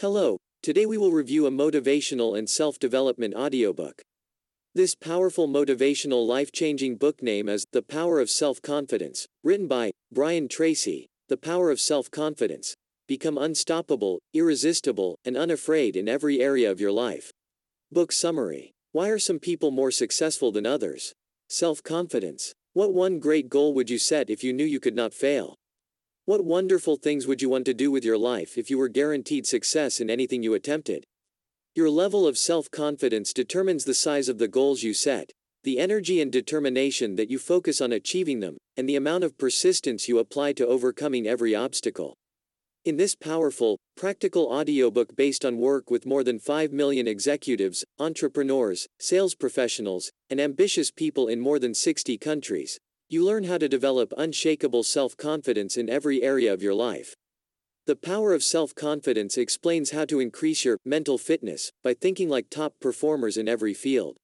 Hello, today we will review a motivational and self development audiobook. This powerful motivational life changing book name is The Power of Self Confidence, written by Brian Tracy. The Power of Self Confidence. Become unstoppable, irresistible, and unafraid in every area of your life. Book summary Why are some people more successful than others? Self confidence. What one great goal would you set if you knew you could not fail? What wonderful things would you want to do with your life if you were guaranteed success in anything you attempted? Your level of self confidence determines the size of the goals you set, the energy and determination that you focus on achieving them, and the amount of persistence you apply to overcoming every obstacle. In this powerful, practical audiobook based on work with more than 5 million executives, entrepreneurs, sales professionals, and ambitious people in more than 60 countries, you learn how to develop unshakable self confidence in every area of your life. The power of self confidence explains how to increase your mental fitness by thinking like top performers in every field.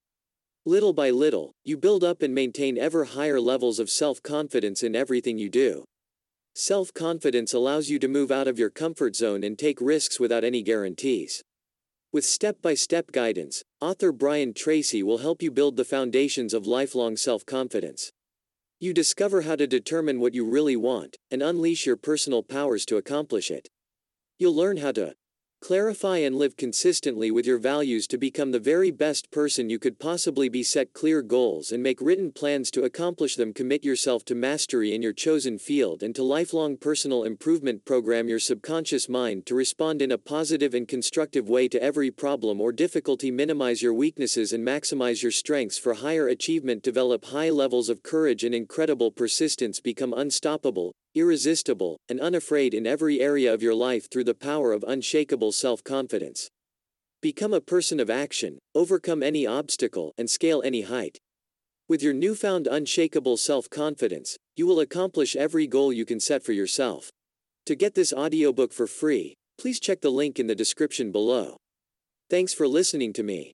Little by little, you build up and maintain ever higher levels of self confidence in everything you do. Self confidence allows you to move out of your comfort zone and take risks without any guarantees. With step by step guidance, author Brian Tracy will help you build the foundations of lifelong self confidence. You discover how to determine what you really want and unleash your personal powers to accomplish it. You'll learn how to clarify and live consistently with your values to become the very best person you could possibly be. Set clear goals and make written plans to accomplish them. Commit yourself to mastery in your chosen field and to lifelong personal improvement. Program your subconscious mind to respond in a positive and constructive way to every problem or difficulty. Minimize your weaknesses and maximize your strengths for higher achievement. Develop high levels of courage and incredible persistence. Become unstoppable, irresistible, and unafraid in every area of your life through the power of unshakable self confidence. Become a person of action, overcome any obstacle, and scale any height. With your newfound unshakable self confidence, you will accomplish every goal you can set for yourself. To get this audiobook for free, please check the link in the description below. Thanks for listening to me.